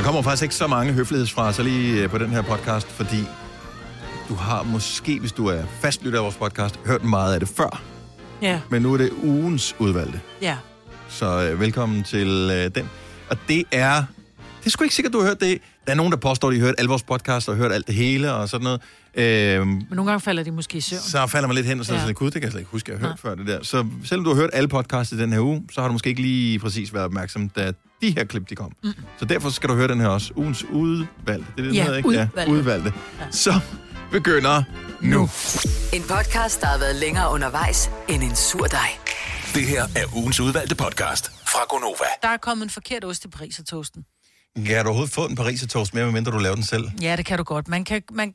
Der kommer faktisk ikke så mange høflighedsfraser lige øh, på den her podcast, fordi du har måske, hvis du er fastlytter af vores podcast, hørt meget af det før. Ja. Men nu er det ugens udvalgte. Ja. Så øh, velkommen til øh, den. Og det er... Det er sgu ikke sikkert, du har hørt det. Der er nogen, der påstår, at de har hørt alle vores podcasts og hørt alt det hele og sådan noget. Øhm, Men nogle gange falder de måske i søvn. så falder man lidt hen og så Ja. ja. gud, det kan jeg slet ikke huske, at jeg har hørt før det der. Så selvom du har hørt alle podcasts i den her uge, så har du måske ikke lige præcis været opmærksom, da de her klip, de kom. Mm. Så derfor skal du høre den her også. Ugens udvalgte. Det er det, Ja, hedder, ikke? udvalgte. Ja, udvalgte. Ja. Så begynder nu. En podcast, der har været længere undervejs end en sur dej. Det her er ugens udvalgte podcast fra Gonova. Der er kommet en forkert ost i Paris og toasten. Kan du overhovedet få en parisertoast med, medmindre du laver den selv? Ja, det kan du godt. Man kan, man,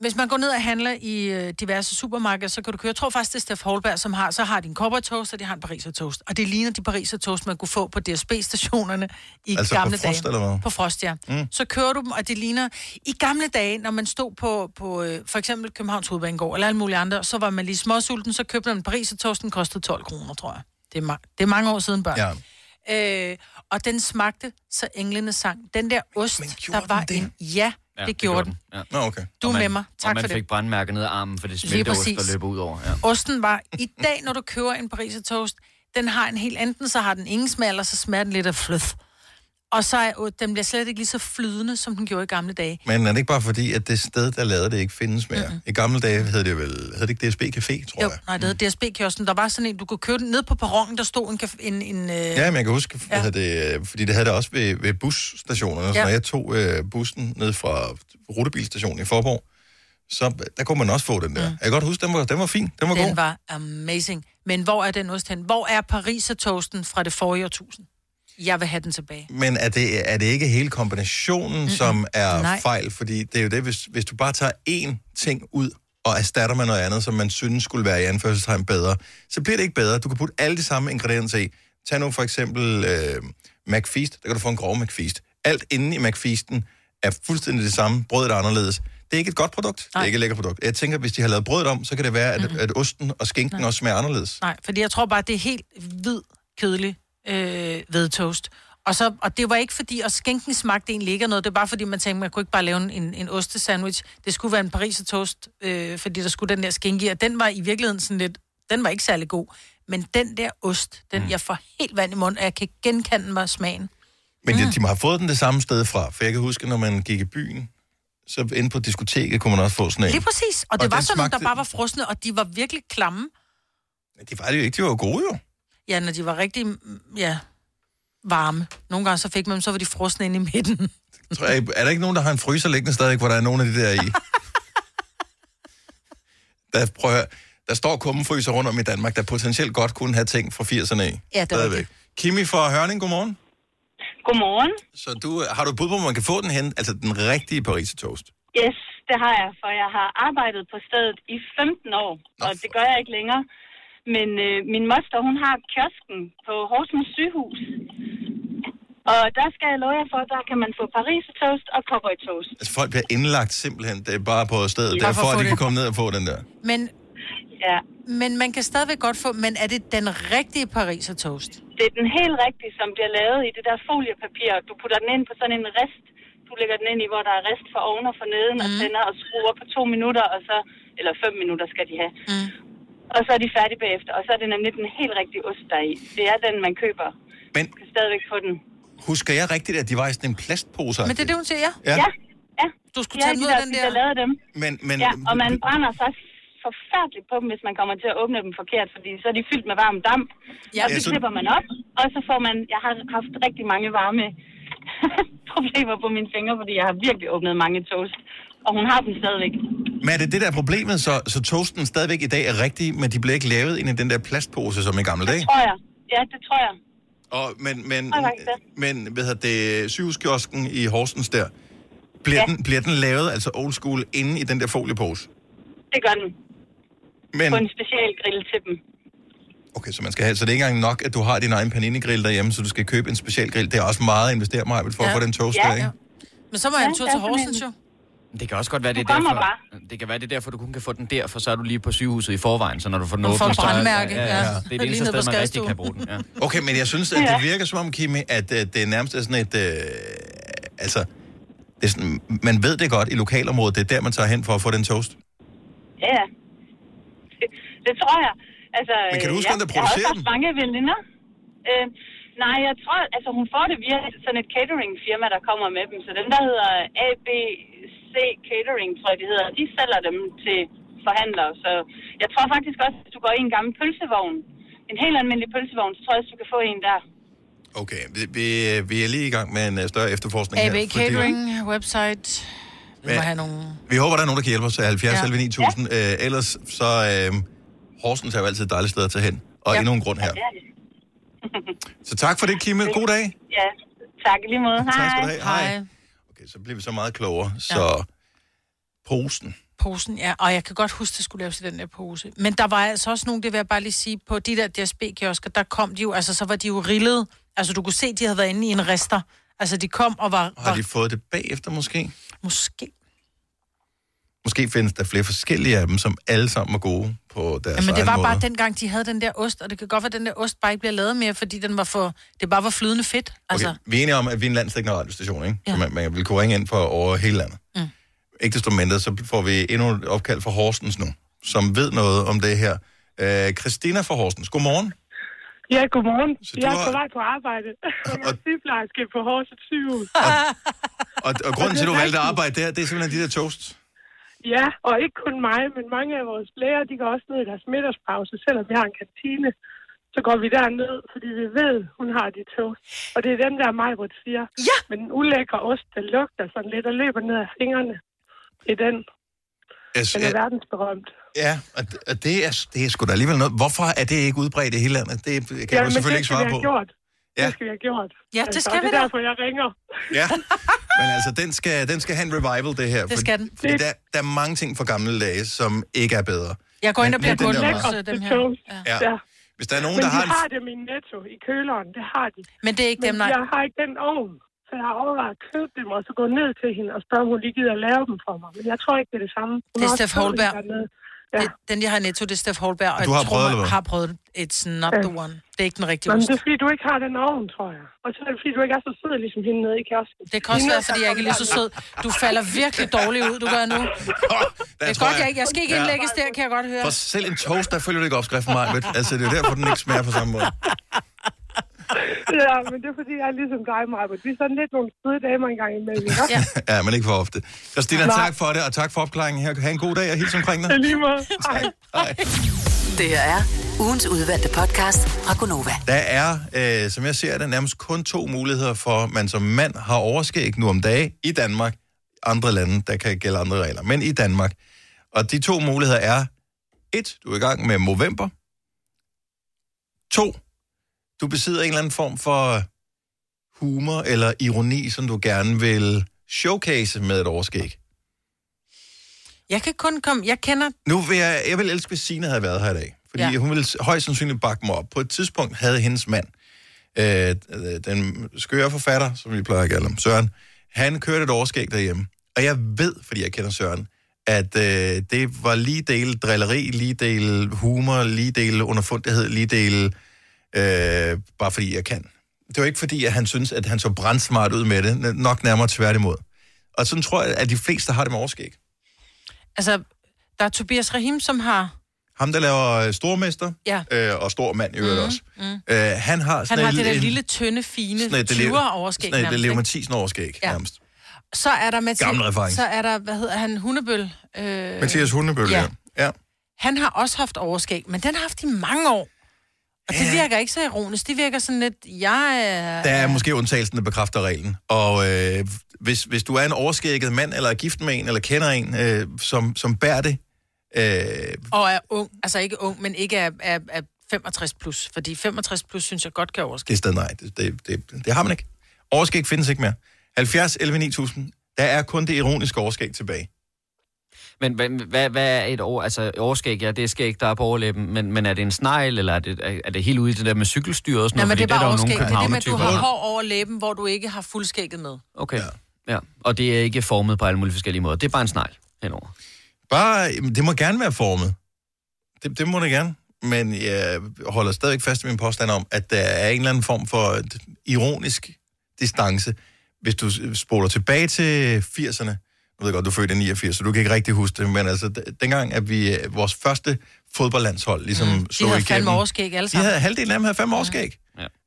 hvis man går ned og handler i øh, diverse supermarkeder, så kan du køre. Jeg tror faktisk, det er Steff Holberg, som har, så har de en toast, og de har en pariser toast. Og det ligner de pariser toast, man kunne få på DSB-stationerne i Altså på gamle Frost, dage. eller hvad? På Frost, ja. Mm. Så kører du dem, og det ligner... I gamle dage, når man stod på, på øh, for eksempel Københavns Hovedbanegård, eller alle mulige andre, så var man lige småsulten, så købte man en pariser toast, den kostede 12 kroner, tror jeg. Det er, ma- det er mange år siden, børn. Ja. Øh, og den smagte, så englene sang. Den der ost, Men der var den det? en... Ja, ja det gjorde den. Ja. Nå, okay. Du er Og man- med mig. og Tak man for det. fik brandmærker ned ad armen, for det smelteost, præcis. der løber ud over. Ja. Osten var... I dag, når du køber en pariser toast, den har en helt... Enten så har den ingen smag, eller så smager den lidt af fløth. Og så er, den bliver slet ikke lige så flydende, som den gjorde i gamle dage. Men er det ikke bare fordi, at det sted, der lavede det, ikke findes mere? Mm-hmm. I gamle dage hed det vel, hed det ikke DSB Café, tror Jo, jeg? nej, det hedder DSB-kiosken. Der var sådan en, du kunne købe den ned på perronen, der stod en... en, en øh, Ja, men jeg kan huske, Ja. ja. det, øh, fordi det havde det også ved, ved busstationerne. Så Ja. når jeg tog øh, bussen ned fra rutebilstationen i Forborg, så der kunne man også få den der. Mm. Jeg kan godt huske, den var, den var fin. Den var den god. var amazing. Men hvor er den ost hen? Hvor er pariser toasten fra det forrige årtusind? Jeg vil have den tilbage. Men er det, er det ikke hele kombinationen, mm-hmm. som er Nej. fejl? Fordi det er jo det, hvis, hvis du bare tager én ting ud og erstatter med noget andet, som man synes skulle være i anførselstegn bedre, så bliver det ikke bedre. Du kan putte alle de samme ingredienser i. Tag nu for eksempel øh, McFeast. Der kan du få en grov McFeast. Alt inde i McFeasten er fuldstændig det samme. Brødet er anderledes. Det er ikke et godt produkt. Det Nej. er ikke et lækkert produkt. Jeg tænker, hvis de har lavet brødet om, så kan det være, at, mm-hmm. at osten og skinken også smager anderledes. Nej, fordi jeg tror bare, det er helt hvid, kedelig øh, hvedtoast. Og, så, og det var ikke fordi, at skænken smagte egentlig ikke af noget. Det var bare fordi, man tænkte, man kunne ikke bare lave en, en, ostesandwich. Det skulle være en pariser toast, øh, fordi der skulle den der skænke i. Og den var i virkeligheden sådan lidt, den var ikke særlig god. Men den der ost, den mm. jeg får helt vand i munden, og jeg kan genkende mig smagen. Men de, de må have fået den det samme sted fra. For jeg kan huske, når man gik i byen, så inde på diskoteket kunne man også få sådan en. Lige præcis. Og det Og var sådan nogle, der smagte- bare var frosne, og de var virkelig klamme. De var det jo ikke, de var jo gode jo. Ja, når de var rigtig, mm, ja, varme. Nogle gange så fik man dem, så var de frosne inde i midten. Tror jeg, er der ikke nogen, der har en fryser liggende stadig, hvor der er nogen af de der i? der, prøv at høre, der står kummenfryser rundt om i Danmark, der potentielt godt kunne have ting fra 80'erne af. Ja, det er Stadigvæk. Kimi fra Hørning, godmorgen. Godmorgen. Så du, har du et bud på, hvor man kan få den hen? Altså den rigtige Paris toast? Yes, det har jeg, for jeg har arbejdet på stedet i 15 år, Nå, og det gør jeg ikke længere. Men øh, min moster, hun har kiosken på Horsens sygehus. Og der skal jeg love jer for, der kan man få Paris toast og cowboy toast. Altså folk bliver indlagt simpelthen, det er bare på stedet. Bare Det er for for, at de det. kan komme ned og få den der. Men, Ja, men man kan stadigvæk godt få, men er det den rigtige pariser toast? det er den helt rigtige, som bliver lavet i det der foliepapir. Du putter den ind på sådan en rest. Du lægger den ind i, hvor der er rest for oven og for neden, mm. og tænder og skruer på to minutter, og så, eller fem minutter skal de have. Mm. Og så er de færdige bagefter, og så er det nemlig den helt rigtige ost, der er i. Det er den, man køber. Men Du kan stadigvæk få den. husker jeg rigtigt, at de var i sådan en plastpose? Men det er det, hun siger, ja. Ja, Ja, ja. Du skulle Ja, tage den de ud af der, den de der... der lavede dem. men, men, Ja, og man brænder sig forfærdeligt på dem, hvis man kommer til at åbne dem forkert, fordi så er de fyldt med varm damp. Ja, og Ja, så så- klipper man op, og så får man... Jeg har haft rigtig mange varme problemer på mine fingre, fordi jeg har virkelig åbnet mange toast. Og hun har dem stadigvæk. Men er det det der er problemet, så, så toasten stadigvæk i dag er rigtig, men de bliver ikke lavet ind i den der plastpose som i gamle dage? Tror jeg. Ja, det tror jeg. Og, men, men, det. men hvad hedder det, sygehuskiosken i Horsens der, bliver, Ja. den, bliver den lavet, altså old school, inde i den der foliepose? Det gør den. Men, På en special grill til dem. okay, så man skal have, så det er ikke engang nok, at du har din egen panini-grill derhjemme, så du skal købe en special grill. Det er også meget at investere mig for Ja. at få den toast Ja. der, ikke? Men så må jeg en Ja, tur til Horsens, en- jo. Det kan også godt være, det er derfor, bare. det kan være, det er derfor, du kun kan få den der, for så er du lige på sygehuset i forvejen, så når du får den får åbnet, så er- brandmærke, ja, ja, ja. Det er det Lige eneste sted, man rigtig kan bruge den. Ja. Okay, men jeg synes, at det virker som om, Kimi, at uh, det er nærmest er sådan et... Uh, altså, det er sådan, man ved det godt i lokalområdet, det er der, man tager hen for at få den toast. Ja. Det, det tror jeg. Altså, Men kan du huske, ja, hvem der Jeg har producerer også haft mange veninder. Øh, nej, jeg tror, altså hun får det via sådan et catering-firma, der kommer med dem. Så dem, der hedder ABC Catering, tror jeg, de hedder, de sælger dem til forhandlere. Så jeg tror faktisk også, hvis du går i en gammel pølsevogn, en helt almindelig pølsevogn, så tror jeg også, du kan få en der. Okay, vi, vi, vi er lige i gang med en uh, større efterforskning AB her. fordi- Catering, website. Vi må have nogle... Vi håber, der er nogen, der kan hjælpe os til 70 Ja. ja. 9000. Ja. Øh, ellers så... Øh, Horsens er jo altid et dejligt sted at tage hen. Og Ja. ja. endnu en grund her. Det er det. Så tak for det, Kimme. God dag. Ja, tak lige måde. Hej. Tak skal du have. Hej. Okay, så bliver vi så meget klogere. Så posen. Posen, ja. Og jeg kan godt huske, at det skulle laves i den der pose. Men der var altså også nogle, det vil jeg bare lige sige, på de der DSB-kiosker, der kom de jo, altså så var de jo rillet. Altså du kunne se, de havde været inde i en rester. Altså de kom og var... Har var de fået det bagefter måske? Måske. Måske findes der flere forskellige af dem, som alle sammen er gode på deres Ja, men det var måde. bare dengang, de havde den der ost, og det kan godt være, at den der ost bare ikke bliver lavet mere, fordi den var for, det bare var flydende fedt. Altså, Okay, vi er enige om, at vi er en landstækkende radiostation, ikke? Ja. Så man, man vil kunne ringe ind for over hele landet. Mm. Ikke desto mindre, så får vi endnu et opkald fra Horsens nu, som ved noget om det her. Øh, Christina fra Horsens, godmorgen. Ja, godmorgen. Så Jeg er har- på vej på arbejde. Jeg er Og- sygeplejerske på Horsens sygehus. Og, og grunden til, at du det valgte at arbejde der, det er simpelthen de der toasts. Ja, og ikke kun mig, men mange af vores læger, de går også ned i deres middagspause, selvom vi har en kantine. Så går vi derned, fordi vi ved, hun har de toast. Og det er den der Majbert siger. Ja! Men den ulækre ost, der lugter sådan lidt og løber ned af fingrene. Det er den. Jeg, Den er verdensberømt. ja, og, det- det, er, det er sgu da alligevel noget. Hvorfor er det ikke udbredt i hele landet? Det kan ja, men selvfølgelig det ikke svare på. gjort. Ja. Det skal vi have gjort. Ja, det skal og vi det er derfor, jeg ringer. Ja, men altså, den skal, den skal have en revival, det her. Det skal den. Fordi der, der er mange ting fra gamle dage, som ikke er bedre. jeg går ind og Men- bliver men var- hos øh, dem her. Ja. Ja. Hvis der er nogen, Men der de har en... har dem i netto, i køleren. Det har de. Men det er ikke Men dem, nej. jeg har ikke den ovn. Så jeg har overvejet at købe dem, og så gå ned til hende og spørge, om hun lige gider at lave dem for mig. Men jeg tror ikke, det er det samme. Hun Det er Steff Holberg. Ja. Det, den, jeg har i netto, det er Steff Holberg, og Du har jeg tror, prøvet, hvad? har prøvet. It's not Ja. the one. Det er ikke den rigtige Men ost. det er fordi, du ikke har den ovn, tror jeg. Og så er det fordi, du ikke er så sød, ligesom hende nede i kiosken. Det kan også være, fordi jeg ikke er lige så sød. Du falder virkelig dårligt ud, du gør nu. Det er godt, jeg ikke. Jeg skal ikke indlægges der, kan jeg godt høre. For selv en toast, der følger du ikke opskriften mig, ved. Altså, det er derfor, den ikke smager på samme måde. Ja, men det er fordi, jeg er ligesom dig, Maja. Vi er sådan lidt nogle søde damer engang imellem. ikke? Ja. Ja, men ikke for ofte. Christina, Nej. tak for det, og tak for opklaringen her. Ha' en god dag, og hils omkring dig. Lige måde. Hej. Hej. Det her er ugens udvalgte podcast fra Gonova. Der er, øh, som jeg ser det, nærmest kun to muligheder for, at man som mand har overskæg nu om dage i Danmark. Andre lande, der kan gælde andre regler, men i Danmark. Og de to muligheder er, et, du er i gang med Movember. To, du besidder en eller anden form for humor eller ironi, som du gerne vil showcase med et overskæg. Jeg kan kun komme... Jeg kender... Nu vil jeg, jeg vil elske, hvis Signe havde været her i dag. Fordi Ja. hun ville højst sandsynligt bakke mig op. På et tidspunkt havde hendes mand, øh, den skøre forfatter, som vi plejer at kalde ham, Søren, han kørte et overskæg derhjemme. Og jeg ved, fordi jeg kender Søren, at øh, det var lige dele drilleri, lige dele humor, lige dele underfundighed, lige dele øh, bare fordi jeg kan. Det var ikke fordi, at han synes, at han så brandsmart ud med det. Nok nærmere tværtimod. Og sådan tror jeg, at de fleste har det med overskæg. Altså, der er Tobias Rahim, som har... Ham, der laver øh, Stormester, Ja. øh, og Stor Mand i øvrigt også. Mm. Øh, han har Han sådan har et- det der en- lille, tynde, fine sådan et- 20'er overskæg Sådan et nærmest, Leo? Mathisen overskæg, Ja. nærmest. Så er der Mathias... Gammel reference. Så er der, hvad hedder han, Hundebøl. Øh, Mathias Hundebøl, ja. ja. ja. Han har også haft overskæg, men den har haft i mange år. Og det virker ikke så ironisk. Det virker sådan lidt, jeg er... Der er måske undtagelsen, der bekræfter reglen. Og øh, hvis, hvis du er en overskægget mand, eller er gift med en, eller kender en, øh, som, som bærer det, øh, Og er ung. Altså ikke ung, men ikke er, er, er 65 plus. Fordi 65 plus synes jeg godt kan overskæg. det er stadig nej. Det, det, det, det har man ikke. Overskæg findes ikke mere. 70 11 9000. Der er kun det ironiske overskæg tilbage. Men hvad, hvad, hvad er et år, altså overskæg? Ja, det er skæg, der er på overlæben, men, men er det en snegl, eller er det, er, er det helt ude i det der med cykelstyr og sådan Nej, noget? men det er bare overskæg. Det er det med, at du har hår over læben, hvor du ikke har fuldskægget med. Okay, ja. ja. Og det er ikke formet på alle mulige forskellige måder. Det er bare en snegl henover. Bare, det må gerne være formet. Det, det må det gerne. Men jeg holder stadig fast i min påstand om, at der er en eller anden form for ironisk distance hvis du spoler tilbage til 80'erne, nu ved jeg godt, du er født i 89, så du kan ikke rigtig huske det, men altså, dengang, at vi, øh, vores første fodboldlandshold ligesom mm, De slog havde igennem. fandme overskæg alle De sammen. havde, halvdelen af dem havde fem årskæg.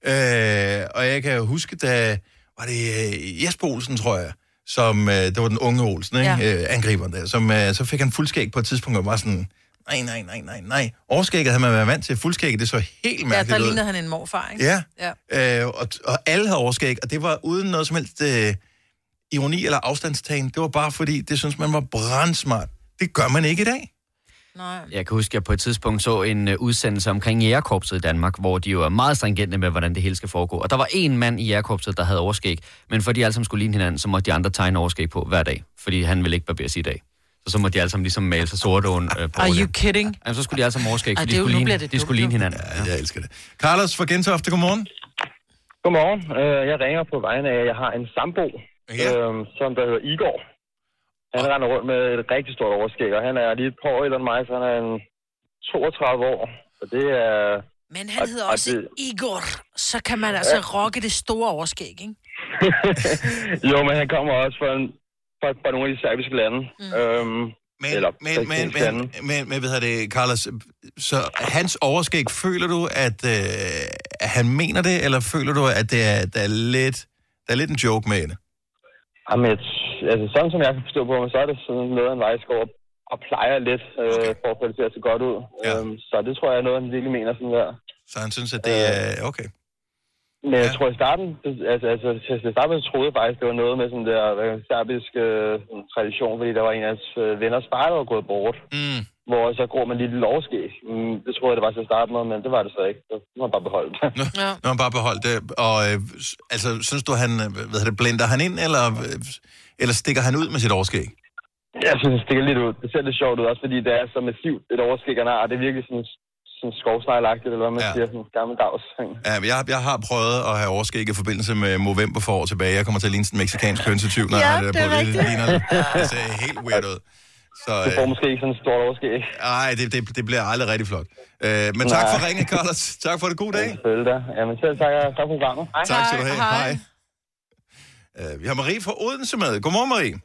Ja. Øh, og jeg kan huske, da var det øh, Jesper Olsen, tror jeg, som, øh, det var den unge Olsen, ikke? Ja. Ja. Øh, angriberen der, som, øh, så fik han fuldskæg på et tidspunkt, og var sådan, nej, nej, nej, nej, nej. Overskægget havde man været vant til, fuldskægget, det så helt Ja, mærkeligt der ud. lignede han en morfar, ikke? Ja, ja. øh, og, og alle havde overskæg, og det var uden noget som helst øh, ironi eller afstandstagen. Det var bare fordi, det synes man var brandsmart. Det gør man ikke i dag. Nej. Jeg kan huske, at jeg på et tidspunkt så en uh, udsendelse omkring jægerkorpset i Danmark, hvor de jo er meget stringente med, hvordan det hele skal foregå. Og der var en mand i jægerkorpset, der havde overskæg, men fordi de alle sammen skulle ligne hinanden, så måtte de andre tegne overskæg på hver dag, fordi han ville ikke barbere sig i dag. Så så måtte de alle sammen ligesom male sig sorte uh, på Are you kidding? Jamen, så skulle de alle sammen overskæg, Ej, for det de er jo- skulle, ligne, de skulle ligne hinanden. Ja, jeg elsker det. Carlos fra Gentofte, godmorgen. Godmorgen. Øh, Jeg ringer på vegne af, at jeg har en sambo, Ja. øhm, som der hedder Igor. Han render rundt med et rigtig stort overskæg, og han er lige et par år ældre end mig, så han er en 32 år. Så det er... Men han Og- hedder og også det- Igor. Så kan man altså rocke det store overskæg, ikke? jo, men han kommer også fra, en, fra, fra nogle af de serbiske lande. Mm. Øhm, Men, Eller men, men, men, men, men, hvad hedder det, Carlos, så hans overskæg, føler du, at, øh, han mener det, eller føler du, at det er, der er lidt, der er lidt en joke med det? Jamen, jeg, altså, sådan som jeg kan forstå på mig, så er det sådan noget, en skal op og plejer lidt, øh, Okay. for at få det til at se godt ud. Ja. Øhm, så det tror jeg er noget, han virkelig mener sådan der. Så han synes, at det er okay. Men jeg Ja. tror i starten, altså, altså til at starte med, troede jeg faktisk, det var noget med sådan der serbisk øh, tradition, fordi der var en af hans øh, venners far, der var gået bort, Mm. Hvor så går man lige lidt overskæg. Mm, det troede jeg, det var til at starte med, men det var det så ikke. Så nu har jeg bare beholdt det. Nå, Ja. Når han bare beholdt det. Og øh, altså, synes du, han øh, hvad hedder det, blender han ind, eller, øh, eller stikker han ud med sit overskæg? Jeg synes, det stikker lidt ud. Det ser lidt sjovt ud, også fordi det er så massivt et overskæg, han har, og det er virkelig sådan, sådan skovsneglagtigt, eller hvad man Ja. ja. siger, sådan gammeldags. Ja, men jeg, jeg har prøvet at have overskæg i forbindelse med Movember for år tilbage. Jeg kommer til at ligne sådan en meksikansk hønsetyv, når Ja, jeg har det, det er på. rigtigt. Det, ligner, det ser helt weird ud. Så, Du får øh, måske ikke sådan et stort overskæg. ej, det, det, det bliver aldrig rigtig flot. Øh, men tak Nej. for ringen, Carlos. Tak for det. God dag. Selvfølgelig da. Jamen selv tak, tak for programmet. Hej. Tak skal du have. Hej. Hej. Øh, vi har Marie fra Odense med. Godmorgen, Marie.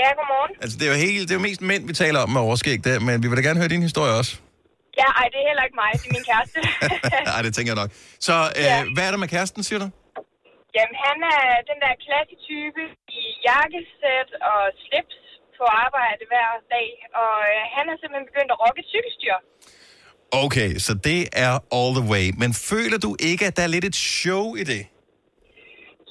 Ja, godmorgen. Altså, det er jo, helt, det er jo mest mænd, vi taler om med overskæg der, men vi vil da gerne høre din historie også. Ja, ej, det er heller ikke mig, det er min kæreste. Nej, det tænker jeg nok. Så øh, Ja. hvad er der med kæresten, siger du? Jamen, han er den der klassetype i jakkesæt og slips på arbejde hver dag, og øh, han er simpelthen begyndt at rocke et cykelstyr. Okay, så det er all the way. Men føler du ikke, at der er lidt et show i det?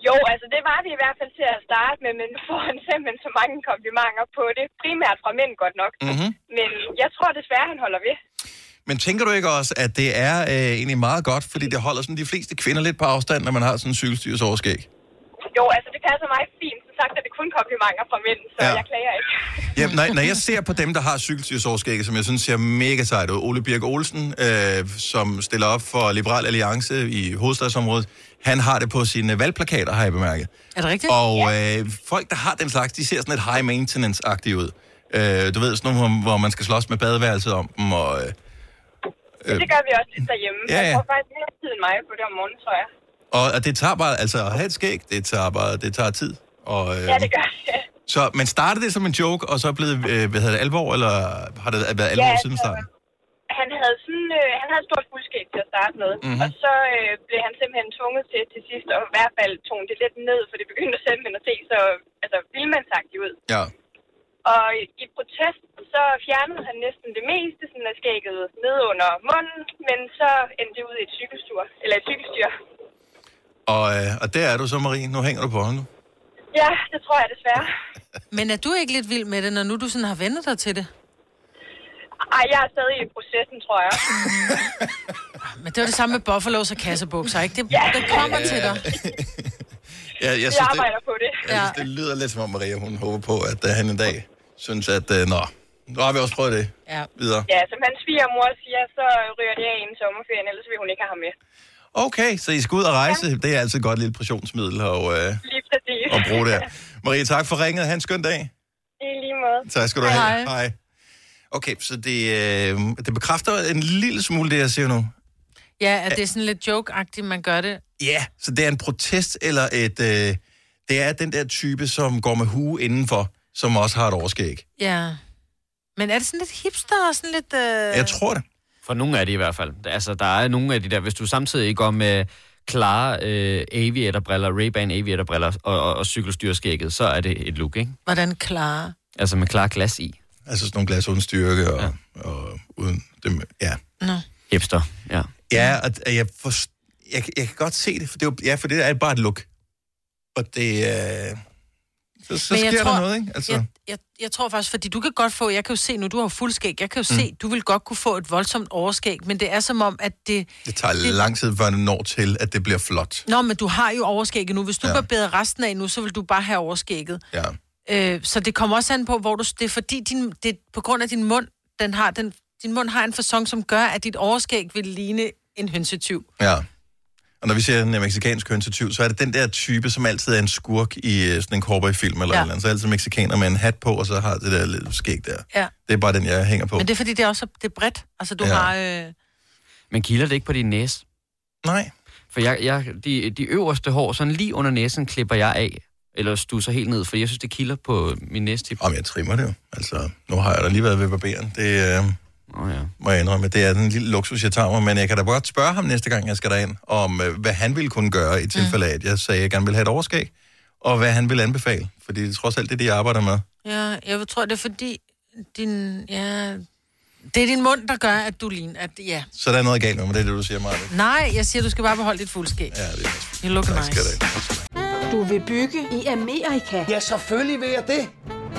Jo, altså det var det i hvert fald til at starte med, men nu får han simpelthen så mange komplimenter på det. Primært fra mænd godt nok. Mhm. Men jeg tror desværre, han holder ved. Men tænker du ikke også, at det er øh, egentlig meget godt, fordi det holder sådan de fleste kvinder lidt på afstand, når man har sådan en cykelstyrs overskæg? Jo, altså det passer mig fint. Som sagt er det kun komplimenter fra mænd, så Ja. ja. jeg klager ikke. Jamen, når, når jeg ser på dem, der har cykelstyrsoverskæg, som jeg synes ser mega sejt ud, Ole Birk Olsen, øh, som stiller op for Liberal Alliance i hovedstadsområdet, han har det på sine valgplakater, har jeg bemærket. Er det rigtigt? Og øh, folk, der har den slags, de ser sådan lidt high maintenance-agtige ud. Øh, du ved, sådan nogle, hvor, hvor man skal slås med badeværelset om dem, og... Øh, Det gør vi også lidt derhjemme. Ja, ja. Jeg tror faktisk mere tid end mig på det om morgenen, tror jeg. Og, og det tager bare, altså at have et skæg, det tager bare, det tager tid. Og, øh, Ja, det gør det. Så, men startede det som en joke, og så blevet, øh, hvad hedder det, alvor, eller har det været alvor Ja, siden altså, starten? Han havde sådan, øh, han havde et stort fuldskæg til at starte med, Mhm. mm-hmm. og så øh, blev han simpelthen tvunget til til sidst at i hvert fald tone det lidt ned, for det begyndte simpelthen at se så altså, vildmandsagtigt ud. Ja. Og i, i protest, så fjernede han næsten det meste sådan af skægget ned under munden, men så endte det ud i et cykelstyr, eller et cykelstyr. Og, øh, og der er du så, Marie. Nu hænger du på hånden. Ja, det tror jeg desværre. Men er du ikke lidt vild med det, når nu du sådan har vendt dig til det? Ej, jeg er stadig i processen, tror jeg. Men det var det samme med Buffalos og kassebukser, ikke? Det, Ja. det kommer til dig. Ja, jeg Jeg synes, det, arbejder på det. jeg synes, det lyder lidt som om, Maria, hun håber på, at uh, han en dag synes, at uh, nå, nu har vi også prøvet det Ja. videre. Ja, som hans svigermor siger, så ryger det af inden sommerferien, ellers vil hun ikke have ham med. Okay, så I skal ud og rejse. Det er altid et godt lille pressionsmiddel Lige præcis. at bruge der. Marie, tak for ringet. Ha' en skøn dag. I lige måde. Tak skal du Hej. have. Hej. Okay, så det, øh, det bekræfter en lille smule det, jeg siger nu. Ja, at det er sådan lidt joke-agtigt, man gør det. Ja, så det er en protest eller et... Øh, det er den der type, som går med hue indenfor, som også har et overskæg. Ja. Men er det sådan lidt hipster og sådan lidt... Øh... Jeg tror det. For nogle af de i hvert fald. Altså, der er nogle af de der, hvis du samtidig går med klare øh, aviatorbriller, Ray-Ban aviatorbriller og, og, og cykelstyrskægget, så er det et look, ikke? Hvordan klare? Altså med klar glas i. Altså sådan nogle glas uden styrke og, ja. og uden... Dem, ja. Nå. Hipster, ja. Ja, og og jeg, for, jeg, jeg kan godt se det, for det, er ja, for det er bare et look. Og det... Øh, så så Men sker jeg tror- der noget, ikke? Altså, Jeg, jeg, jeg tror faktisk, fordi du kan godt få, jeg kan jo se nu, du har fuld skæg, jeg kan jo mm. se, du vil godt kunne få et voldsomt overskæg, men det er som om, at det... det tager det... lang tid, før det når til, at det bliver flot. Nå, men du har jo overskægget nu. Hvis du Ja. barberer resten af nu, så vil du bare have overskægget. Ja. Øh, så det kommer også an på, hvor du... Det er fordi, din, det er på grund af din mund, den har, den, din mund har en fasong, som gør, at dit overskæg vil ligne en hønsetyv. Ja. Og når vi ser en meksikansk hønsetyv, så er det den der type, som altid er en skurk i øh, sådan en cowboyfilm eller Ja. eller andet. Så er altid mexikaner med en hat på, og så har det der lidt skæg der. Ja. Det er bare den, jeg hænger på. Men det er fordi, det er også det er bredt. Altså, du Ja. har... Øh, Men kilder det ikke på din næse? Nej. For jeg, jeg, de, de øverste hår, sådan lige under næsen, klipper jeg af. Eller stusser helt ned, for jeg synes, det kilder på min næstip. Om jeg trimmer det jo. Altså, nu har jeg da lige været ved barberen. Det øh, Oh, ja. må jeg indrømme. Det er den lille luksus, jeg tager mig. Men jeg kan da godt spørge ham næste gang, jeg skal derind, om øh, hvad han ville kunne gøre i tilfælde af, at jeg sagde, at jeg gerne vil have et overskæg. Og hvad han vil anbefale. Fordi det er trods alt det, de arbejder med. ja, jeg tror, det er fordi, din... Ja, det er din mund, der gør, at du ligner... At, ja. Så der er noget galt med mig, det er det, du siger, Martin. Nej, jeg siger, du skal bare beholde dit fuldskæg. Ja, det er også You look Tak nice. skal. Du vil bygge i Amerika? Ja, selvfølgelig vil jeg det.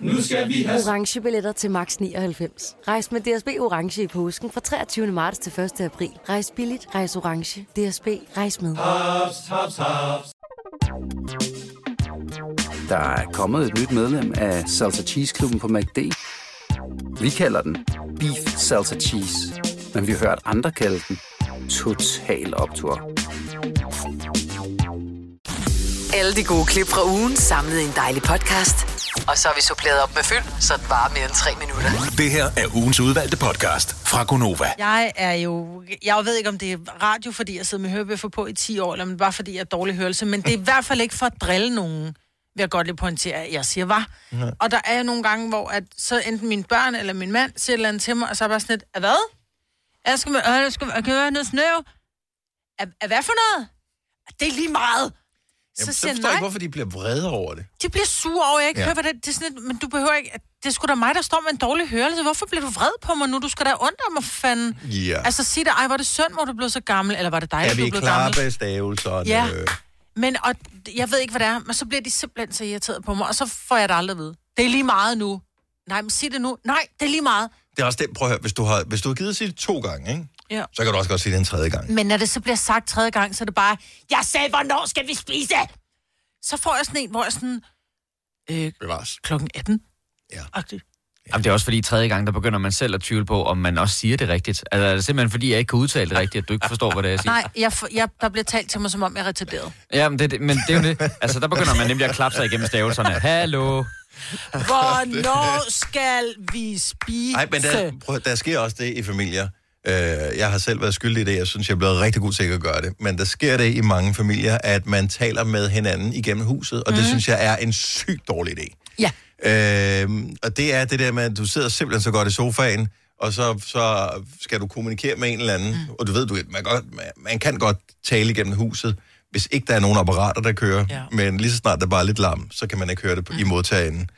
Nu skal vi have... orange billetter til max 99. Rejs med DSB orange i påsken fra 23. marts til 1. april. Rejs billigt, rejs orange. DSB rejs med. Haps, haps, haps. Der er kommet et nyt medlem af Salsa Cheese Klubben på MACD. Vi kalder den Beef Salsa Cheese, men vi har hørt andre kalde den Total Optor. Alle de gode klip fra ugen samlet i en dejlig podcast. Og så har vi suppleret op med fyld, så det varer mere end tre minutter. Det her er ugens udvalgte podcast fra Gonova. Jeg er jo... Jeg ved ikke, om det er radio, fordi jeg sidder med hørebøffer på i 10 år, eller er bare fordi jeg er dårlig hørelse, men det er i hvert fald ikke for at drille nogen, vil jeg godt lige pointere, at jeg siger var. Ja. Og der er jo nogle gange, hvor at, så enten mine børn eller min mand siger et eller andet til mig, og så er jeg bare sådan lidt, "Er hvad? Jeg skal, øh, jeg skal, jeg kan høre noget snøv. Er, er hvad for noget? Det er lige meget. Jamen, så, siger jeg, forstår jeg ikke, "Nej." hvorfor de bliver vrede over det. De bliver sure over, jeg ikke Ja. hører, hvad det, det er. Sådan lidt, men du behøver ikke... Det er sgu da mig, der står med en dårlig hørelse. Hvorfor bliver du vred på mig nu? Du skal da undre mig, for fanden. Ja. Altså, sig det, ej, var det synd, hvor du blev så gammel, eller var det dig, er der vi du blev klar gammel? med stavelserne? Ja. Men og, jeg ved ikke, hvad det er, men så bliver de simpelthen så irriteret på mig, og så får jeg det aldrig at vide. Det er lige meget nu. Nej, men sig det nu. Nej, det er lige meget. Det er også det, prøv at høre, hvis du har, hvis du har givet sig det to gange, ikke? Ja. så kan du også godt sige det en tredje gang. Men når det så bliver sagt tredje gang, så er det bare, jeg sagde, hvornår skal vi spise? Så får jeg sådan en, hvor jeg sådan, øh, Bevares. klokken 18. Ja. Agtigt. Jamen, det er også fordi tredje gang, der begynder man selv at tvivle på, om man også siger det rigtigt. Altså, er det simpelthen fordi, jeg ikke kan udtale det rigtigt, at du ikke forstår, hvad det er, jeg siger? Nej, jeg, jeg, der bliver talt til mig, som om jeg er retarderet. Ja, men det, det- men det er jo det. Altså, der begynder man nemlig at klappe sig igennem stavelserne. Hallo. Hvornår skal vi spise? Nej, men der, prøv, der sker også det i familier. Øh, jeg har selv været skyldig i det. Jeg synes, jeg er blevet rigtig god til at gøre det. Men der sker det i mange familier, at man taler med hinanden igennem huset, og mm. det Mhm. synes jeg er en sygt dårlig idé. Ja. Øh, og det er det der med, at du sidder simpelthen så godt i sofaen, og så, så skal du kommunikere med en eller anden, mm. og du ved, du, man, godt, man, man kan godt tale igennem huset, hvis ikke der er nogen apparater, der kører, ja. men lige så snart der bare er lidt larm, så kan man ikke høre det mm. i modtagenden.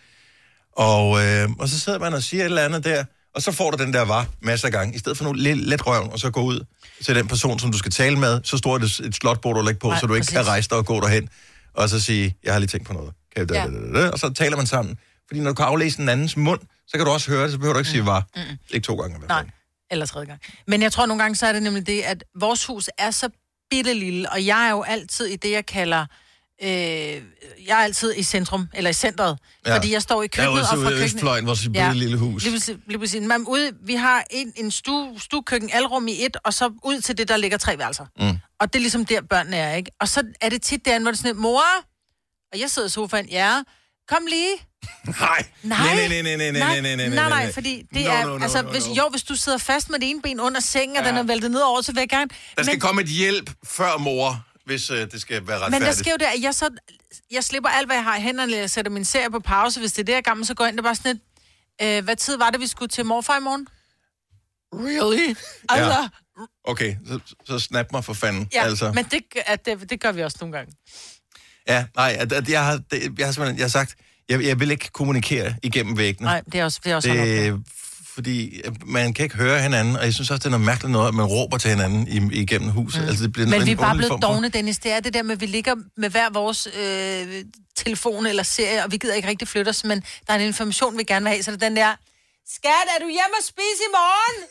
Og, øh, og så sidder man og siger et eller andet der, og så får du den der var masser af gange. I stedet for nogle lidt let røven, og så gå ud til den person, som du skal tale med, så står det et slotbord, du lægger på, Nej, så du ikke præcis. kan rejse dig og gå derhen, og så sige, jeg har lige tænkt på noget. Kan jeg, Ja. da, da, da, og så taler man sammen. Fordi når du kan aflæse en andens mund, så kan du også høre det, så behøver du ikke sige var. Mm. Ikke to gange. i hvert fald. Nej, eller tredje gang. Men jeg tror nogle gange, så er det nemlig det, at vores hus er så bitte lille, og jeg er jo altid i det, jeg kalder øh, jeg er altid i centrum, eller i centret, Ja. ja. fordi jeg står i Der køkkenet, og fra køkkenet... Østfløjen, vores bitte lille hus. Lige præcis, lige præcis. Men ude, vi har en, en stue, stuekøkken, alrum i et, og så ud til det, der ligger tre værelser. Mm. Og det er ligesom der, børnene er, ikke? Og så er det tit derinde, hvor det er sådan, mor, og jeg sidder i sofaen, ja, kom lige. Nej. Nej. Nej, nej, nej, nej, nej, nej, nej, nej, nej, nej, fordi det No, er, no, no, altså, no, hvis, no. jo, hvis du sidder fast med det ene ben under sengen, og Ja. den er væltet ned over, så vil jeg gerne... Der skal men, komme et hjælp før mor, hvis øh, det skal være retfærdigt. men der sker jo det, at jeg så... Jeg slipper alt, hvad jeg har i hænderne, jeg sætter min serie på pause. Hvis det er det, jeg er gammel, så går jeg ind og bare sådan lidt... Øh, hvad tid var det, vi skulle til morfar i morgen? Really? Altså, Ja. Okay, så, så snap mig for fanden. ja, altså. men det, at det, det gør vi også nogle gange. Ja, nej, at, at jeg, har, det, jeg har simpelthen jeg har sagt, jeg, jeg vil ikke kommunikere igennem væggene. Nej, det er også, det er også det, fordi øh, man kan ikke høre hinanden, og jeg synes også, det er noget mærkeligt noget, at man råber til hinanden i, igennem huset. Mm. Altså, det bliver en Men vi er bare blevet dogne, Dennis. Det er det der med, at vi ligger med hver vores øh, telefon eller serie, og vi gider ikke rigtig flytte os, men der er en information, vi gerne vil have. Så det er den der, skat, er du hjemme og spise i morgen?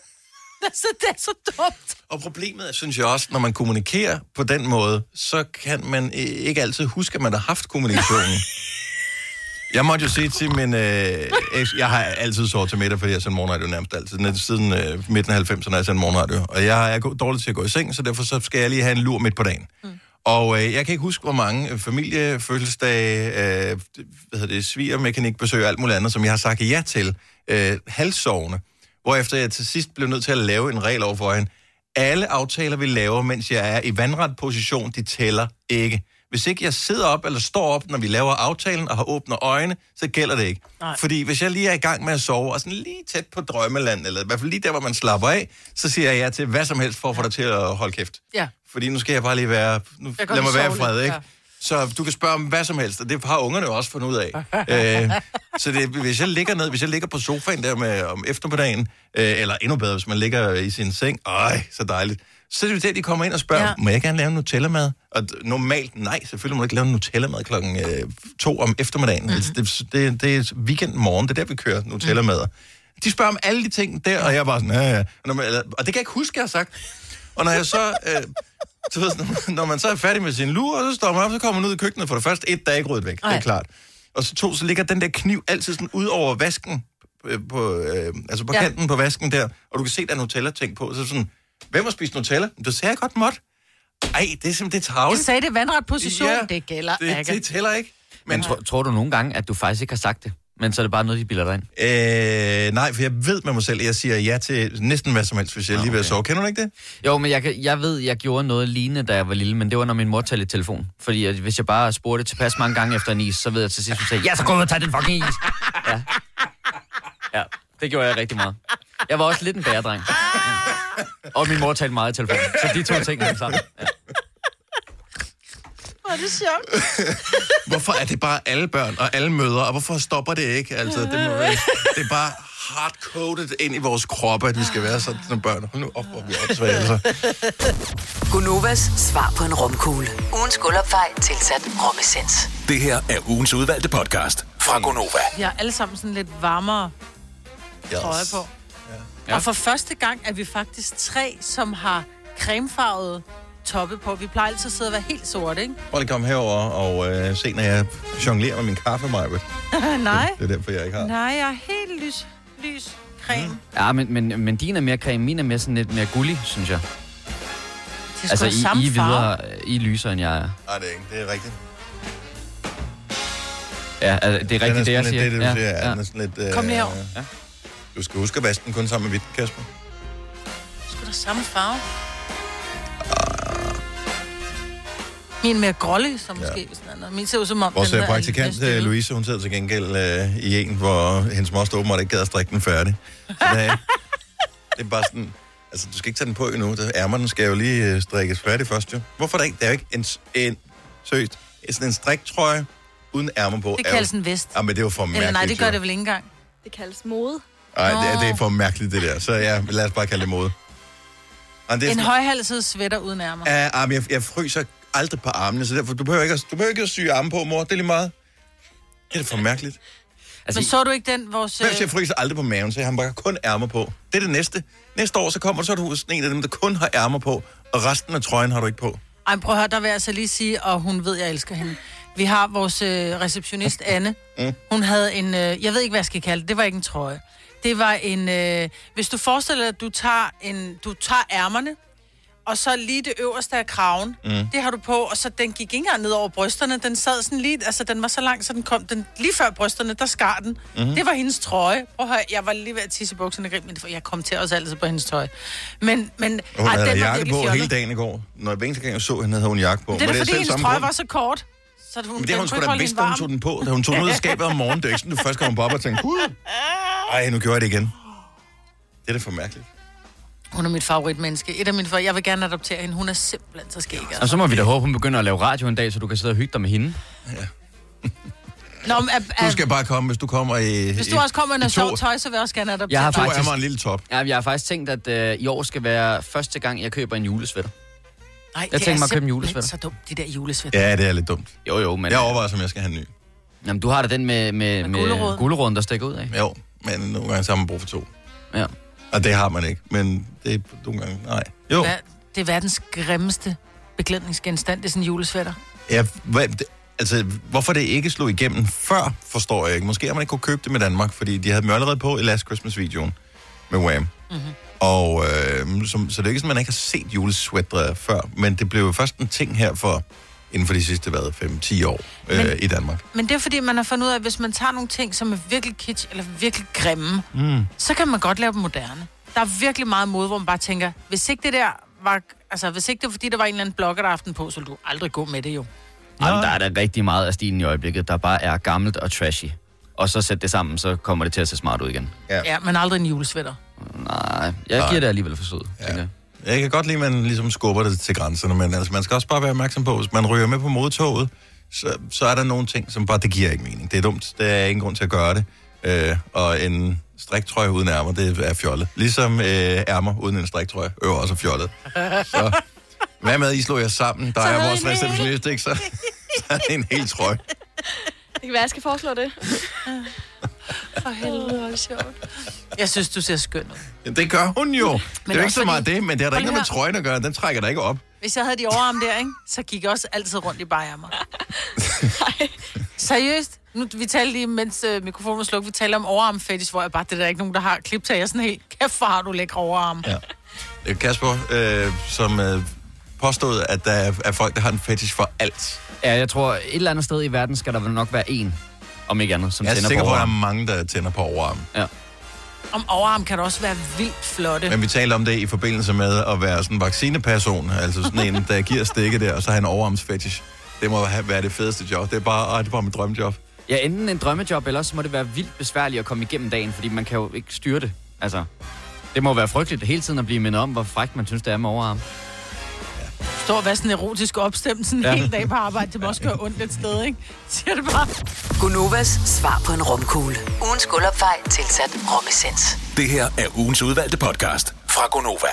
så det er så dumt. Og problemet synes jeg også, når man kommunikerer på den måde, så kan man øh, ikke altid huske, at man har haft kommunikationen. Jeg måtte jo sige til min... Øh, eks, jeg har altid sovet til middag, fordi jeg sender morgenradio nærmest altid. Net- Siden øh, midten af 90'erne har jeg sendt morgenradio. Og jeg er go- dårlig til at gå i seng, så derfor så skal jeg lige have en lur midt på dagen. Mm. Og øh, jeg kan ikke huske, hvor mange øh, familiefødselsdage, øh, hvad hedder det, svigermekanikbesøg og alt muligt andet, som jeg har sagt ja til, øh, halvsovende. Hvorefter jeg til sidst blev nødt til at lave en regel over for hende. Alle aftaler, vi laver, mens jeg er i vandret position, de tæller ikke. Hvis ikke jeg sidder op eller står op, når vi laver aftalen og har åbne øjne, så gælder det ikke. Nej. Fordi hvis jeg lige er i gang med at sove, og sådan lige tæt på drømmeland, eller i hvert fald lige der, hvor man slapper af, så siger jeg ja til hvad som helst for at få dig til at holde kæft. Ja. Fordi nu skal jeg bare lige være... Nu, lad mig være i fred, ikke? ja. Så du kan spørge om hvad som helst, og det har ungerne jo også fundet ud af. øh, så det, hvis jeg ligger ned, hvis jeg ligger på sofaen der med, om eftermiddagen, øh, eller endnu bedre, hvis man ligger i sin seng, øj, så dejligt, så er det det, de kommer ind og spørger, Ja. må jeg gerne lave en Nutella-mad? Og normalt, nej, selvfølgelig må du ikke lave en Nutella-mad klokken øh, to om eftermiddagen. Mm-hmm. Altså, det, det, det er weekend morgen, det er der, vi kører Nutella-mad. De spørger om alle de ting der, og jeg er bare sådan, ja, ja. Og, man, og det kan jeg ikke huske, jeg har sagt. Og når jeg så... Øh, så ved, når, man så er færdig med sin lur, og så står man op, så kommer man ud i køkkenet for det første. Et, der er ikke ryddet væk, det Nej. er klart. Og så to, så ligger den der kniv altid sådan ud over vasken, øh, på, øh, altså på ja. kanten på vasken der, og du kan se, der er Nutella-ting på. Så sådan, hvem har spist Nutella? Du sagde jeg godt måtte. Ej, det er simpelthen det er Jeg tavligt. sagde det vandret position, Ja, det gælder Det, ikke. det tæller ikke. Men tror, tror du nogle gange, at du faktisk ikke har sagt det? Men så er det bare noget, de bilder dig ind? Øh, nej, for jeg ved med mig selv, at jeg siger ja til næsten hvad som helst, hvis jeg lige vil sove. Kender du ikke det? Jo, men jeg, kan- jeg ved, jeg gjorde noget lignende, da jeg var lille, men det var, når min mor talte i telefon. Fordi at hvis jeg bare spurgte tilpas mange gange efter en is, så ved jeg til sidst, hun sagde, ja, så gå ud og tag den fucking is. Ja. ja, det gjorde jeg rigtig meget. Jeg var også lidt en bæredreng. Og min mor talte meget i telefon. Så de to ting hang sammen. Ja. Hvor er det sjovt. Hvorfor er det bare alle børn og alle mødre, og hvorfor stopper det ikke? Altså, det, må være, det er bare hardcoded ind i vores kroppe, at vi skal være sådan som børn. Hold nu op, hvor vi er åndssvage, altså. Gunovas svar på en romkugle. Ugens guldopfej tilsat romessens. Det her er ugens udvalgte podcast fra Gonova. Vi har alle sammen sådan lidt varmere Yes. trøje på. Ja. Og for første gang er vi faktisk tre, som har cremefarvet toppe på. Vi plejer altid at sidde og være helt sorte, ikke? Prøv lige at komme herover og øh, se, når jeg jonglerer med min kaffe, Majbet. Nej. Det er derfor, jeg ikke har. Nej, jeg er helt lys, lys creme. Ja, men, men, men din er mere creme, min er mere sådan lidt mere gullig, synes jeg. Det er Altså, I, samme I, er videre, I er lysere, end jeg er. Nej, det er ikke. Det er rigtigt. Ja, altså, det er rigtigt, det, jeg siger. lidt, det, du ja, siger. Ja. ja. Den er sådan lidt, øh, Kom lige herover. Ja. Du skal huske at vaske den kun sammen med hvidt, Kasper. Skulle der samme farve? Min er mere grålig, så måske, ja. hvis den er noget. Min ser ud som om, Vores den øh, er praktikant, lidt øh. Louise, hun sidder til gengæld øh, i en, hvor hendes moster åbenbart ikke gad at strikke den færdig. Så det er, det er bare sådan... Altså, du skal ikke tage den på endnu. Det- Ærmerne skal jo lige øh, strikkes færdig først, jo. Hvorfor er der ikke? Der er jo ikke en, en seriøst, sådan en striktrøje uden ærmer på. Det er jo- kaldes en vest. Ja, men det er jo for mærkeligt. Eller nej, det gør jo. det vel ikke engang. Det kaldes mode. Nej, det, er- det er for mærkeligt, det der. Så ja, lad os bare kalde det mode. Det er En sådan, højhalset sweater uden ærmer. Ja, ah, men jeg, jeg fryser aldrig på armene, så derfor, du behøver ikke, at- du behøver ikke at sy arme på, mor. Det er lige meget. Det er for mærkeligt. Altså, Men så du ikke den, vores... Hvem Øh, jeg fryser aldrig på maven, så jeg har bare kun ærmer på. Det er det næste. Næste år, så kommer du, så er du sådan en af dem, der kun har ærmer på, og resten af trøjen har du ikke på. ej, prøv at høre, der vil jeg altså lige sige, og hun ved, jeg elsker hende. Vi har vores øh, receptionist, Anne. Mm. Hun havde en, øh, jeg ved ikke, hvad jeg skal kalde det, det var ikke en trøje. Det var en, øh, hvis du forestiller dig, at du tager, en, du tager ærmerne, og så lige det øverste af kraven, Mm. det har du på, og så den gik ikke engang ned over brysterne, den sad sådan lige, altså den var så lang, så den kom, den, lige før brysterne, der skar den. Mm. Det var hendes trøje. Prøv at høre, jeg var lige ved at tisse i bukserne, men jeg kom til også altid på hendes tøj. Men, men Hun ej, havde den jakke på fjollet. hele dagen i går. Når gang jeg så hende, havde hun jakke på. Det er Var da fordi, hendes trøje grund? var så kort. Så hun, Men det har hun sgu da vidst, da hun tog den på. Da hun tog den ud af skabet om morgenen, det er ikke sådan, du først kommer op og tænker, gud, ej, nu gjorde jeg det igen. Det er da for mærkeligt. Hun er mit favoritmenneske. Et af mine for... Jeg vil gerne adoptere hende. Hun er simpelthen så skæg. Altså. Og så må vi da håbe, hun begynder at lave radio en dag, så du kan sidde og hygge dig med hende. Nå, men, er, Du skal bare komme, hvis du kommer i... hvis du i- også kommer i noget sjovt tøj, så vil jeg også gerne adoptere Jeg har To dig. faktisk- er mig en lille top. Ja, jeg har faktisk tænkt, at øh, i år skal være første gang, jeg køber en julesvætter. Nej, Jeg er mig at købe en julesvætter. så dumt, de der julesvæt. Ja, det er lidt dumt. Jo, jo, men... Jeg overvejer, om jeg skal have en ny. Jamen, du har da den med, med, med, med guleroden, der stikker ud af. Jo, men nogle gange så har man brug for to. Ja. Og det har man ikke, men det er nogle gange... Nej. Jo, Hvad- Det er verdens grimmeste beklædningsgenstand, det er sådan en julesvætter. ja, hvad, det, altså, hvorfor det ikke slog igennem før, forstår jeg ikke. Måske har man ikke kunne købe det med Danmark, fordi de havde dem allerede på i Last Christmas-videoen med Wham. Mhm. Og øh, som, så det er ikke sådan, man ikke har set julesvætter før, men det blev jo først en ting her for inden for de sidste, hvad, 5-10 år øh, Men- i Danmark. Men det er fordi, man har fundet ud af, at hvis man tager nogle ting, som er virkelig kitsch eller virkelig grimme, Mm. så kan man godt lave dem moderne. Der er virkelig meget mod, hvor man bare tænker, hvis ikke det der var... Altså, hvis ikke det var, fordi der var en eller anden blogger, der aften på, så ville du aldrig gå med det jo. Jamen, der er da rigtig meget af stilen i øjeblikket, der bare er gammelt og trashy. Og så sæt det sammen, så kommer det til at se smart ud igen. Ja. Ja, men aldrig en julesvætter. Nej, jeg Nej. giver det alligevel for sød, ja. tænker jeg. Jeg kan godt lide, at man ligesom skubber det til grænserne, men altså, man skal også bare være opmærksom på, hvis man ryger med på modtoget, så, så er der nogle ting, som bare, det giver ikke mening. Det er dumt. Der er ingen grund til at gøre det. Øh, og en striktrøje uden ærmer, det er fjollet. Ligesom øh, ærmer uden en striktrøje, øver også er fjollet. Så hvad med, I slår jer sammen? Der Så er vores receptionist, ikke? Så, så er det en hel trøje. Det kan være, jeg skal foreslå det. For helvede, hvor er det sjovt. Jeg synes, du ser skøn ud. Ja, det gør hun jo. det er jo ikke så meget fordi- det, men det har da ikke noget med trøjen at gøre. Den trækker der ikke op. Hvis jeg havde de overarm der, ikke, så gik jeg også altid rundt i bajermer. Seriøst? Nu, vi talte lige, mens øh, mikrofonen var slukket, vi talte om overarm fetish, hvor jeg bare, det er der ikke nogen, der har kliptager sådan helt, kæft, hvor har du lækre overarm. Ja. Det er Kasper, øh, som øh, påstod, at der er, er folk, der har en fetish for alt. Ja, jeg tror, et eller andet sted i verden skal der vel nok være en, om ikke andet, som Jeg er tænder sikker på på, at der er mange, der tænder på overarm. Ja. Om overarm kan du også være vildt flotte. Men vi taler om det i forbindelse med at være sådan en vaccineperson, altså sådan en, der giver stikket der, og så har en overarmsfetish. Det må have- være det fedeste job. Det er bare, åh, det er bare mit drømmejob. Ja, enten en drømmejob, eller også må det være vildt besværligt at komme igennem dagen, fordi man kan jo ikke styre det. Altså, det må være frygteligt hele tiden at blive mindet om, hvor frækt man synes, det er med overarm. Stå og være sådan erotisk opstemt sådan en Ja. hel dag på arbejde. Det må også gøre ondt et sted, ikke? Siger det bare. Gunovas svar på en romkugle. Ugens guldopfej tilsat romessens. Det her er ugens udvalgte podcast fra Gonova.